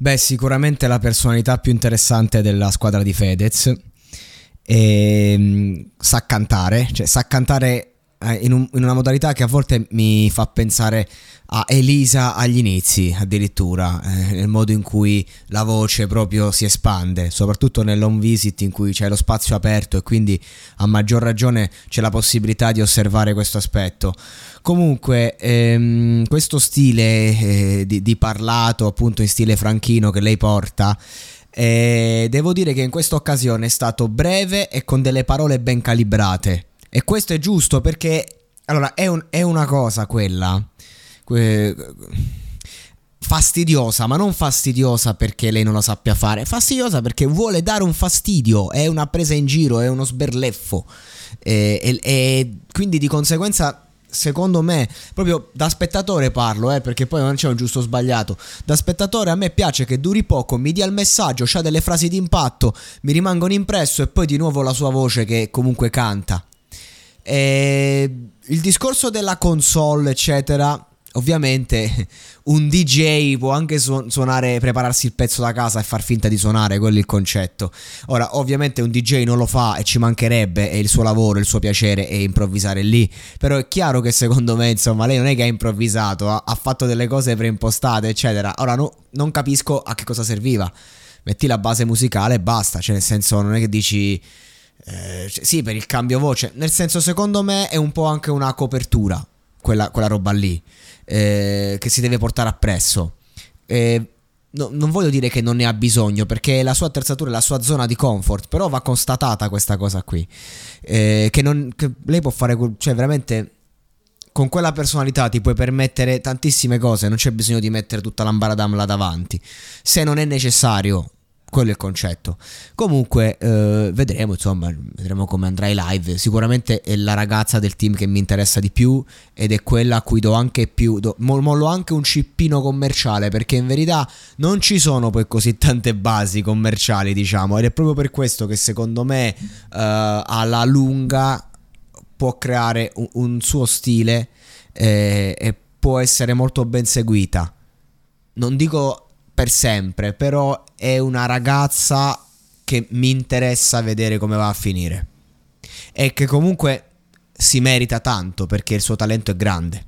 Beh, sicuramente la personalità più interessante della squadra di Fedez. E, mm, sa cantare, cioè sa cantare in, un, in, una modalità che a volte mi fa pensare a Elisa agli inizi addirittura, eh, nel modo in cui la voce proprio si espande, soprattutto nell'home visit in cui c'è lo spazio aperto e quindi a maggior ragione c'è la possibilità di osservare questo aspetto. Comunque, ehm, questo stile eh, di, di parlato appunto in stile franchino che lei porta e devo dire che in questa occasione è stato breve e con delle parole ben calibrate. E questo è giusto perché, allora, è, un, è una cosa quella. Que, fastidiosa, ma non fastidiosa perché lei non la sappia fare, fastidiosa perché vuole dare un fastidio, è una presa in giro, è uno sberleffo. E, e, e quindi di conseguenza secondo me, proprio da spettatore parlo, eh, perché poi non c'è un giusto o sbagliato. Da spettatore a me piace che duri poco, mi dia il messaggio, c'ha delle frasi d'impatto, mi rimangono impresso e poi di nuovo la sua voce che comunque canta. E il discorso della console, eccetera, Ovviamente un DJ può anche suonare, prepararsi il pezzo da casa e far finta di suonare, quello è il concetto. Ora, ovviamente un DJ non lo fa e ci mancherebbe, è il suo lavoro, il suo piacere è improvvisare lì. Però è chiaro che secondo me, insomma, lei non è che ha improvvisato, ha, ha fatto delle cose preimpostate, eccetera. Ora no, non capisco a che cosa serviva. Metti la base musicale e basta, cioè nel senso non è che dici... Eh, sì, per il cambio voce, nel senso secondo me è un po' anche una copertura, quella, quella roba lì eh, che si deve portare appresso. Eh, no, non voglio dire che non ne ha bisogno perché la sua attrezzatura è la sua zona di comfort, però va constatata questa cosa qui. Eh, che, non, che lei può fare, cioè veramente con quella personalità ti puoi permettere tantissime cose, non c'è bisogno di mettere tutta l'ambaradam là davanti. Se non è necessario, quello è il concetto. Comunque, eh, vedremo, insomma, vedremo come andrà in live. Sicuramente è la ragazza del team che mi interessa di più ed è quella a cui do anche più, do, mollo anche un cippino commerciale perché in verità non ci sono poi così tante basi commerciali, diciamo, ed è proprio per questo che secondo me eh, alla lunga può creare un, un suo stile eh, e può essere molto ben seguita. Non dico per sempre, però è una ragazza che mi interessa vedere come va a finire. E che comunque si merita tanto perché il suo talento è grande.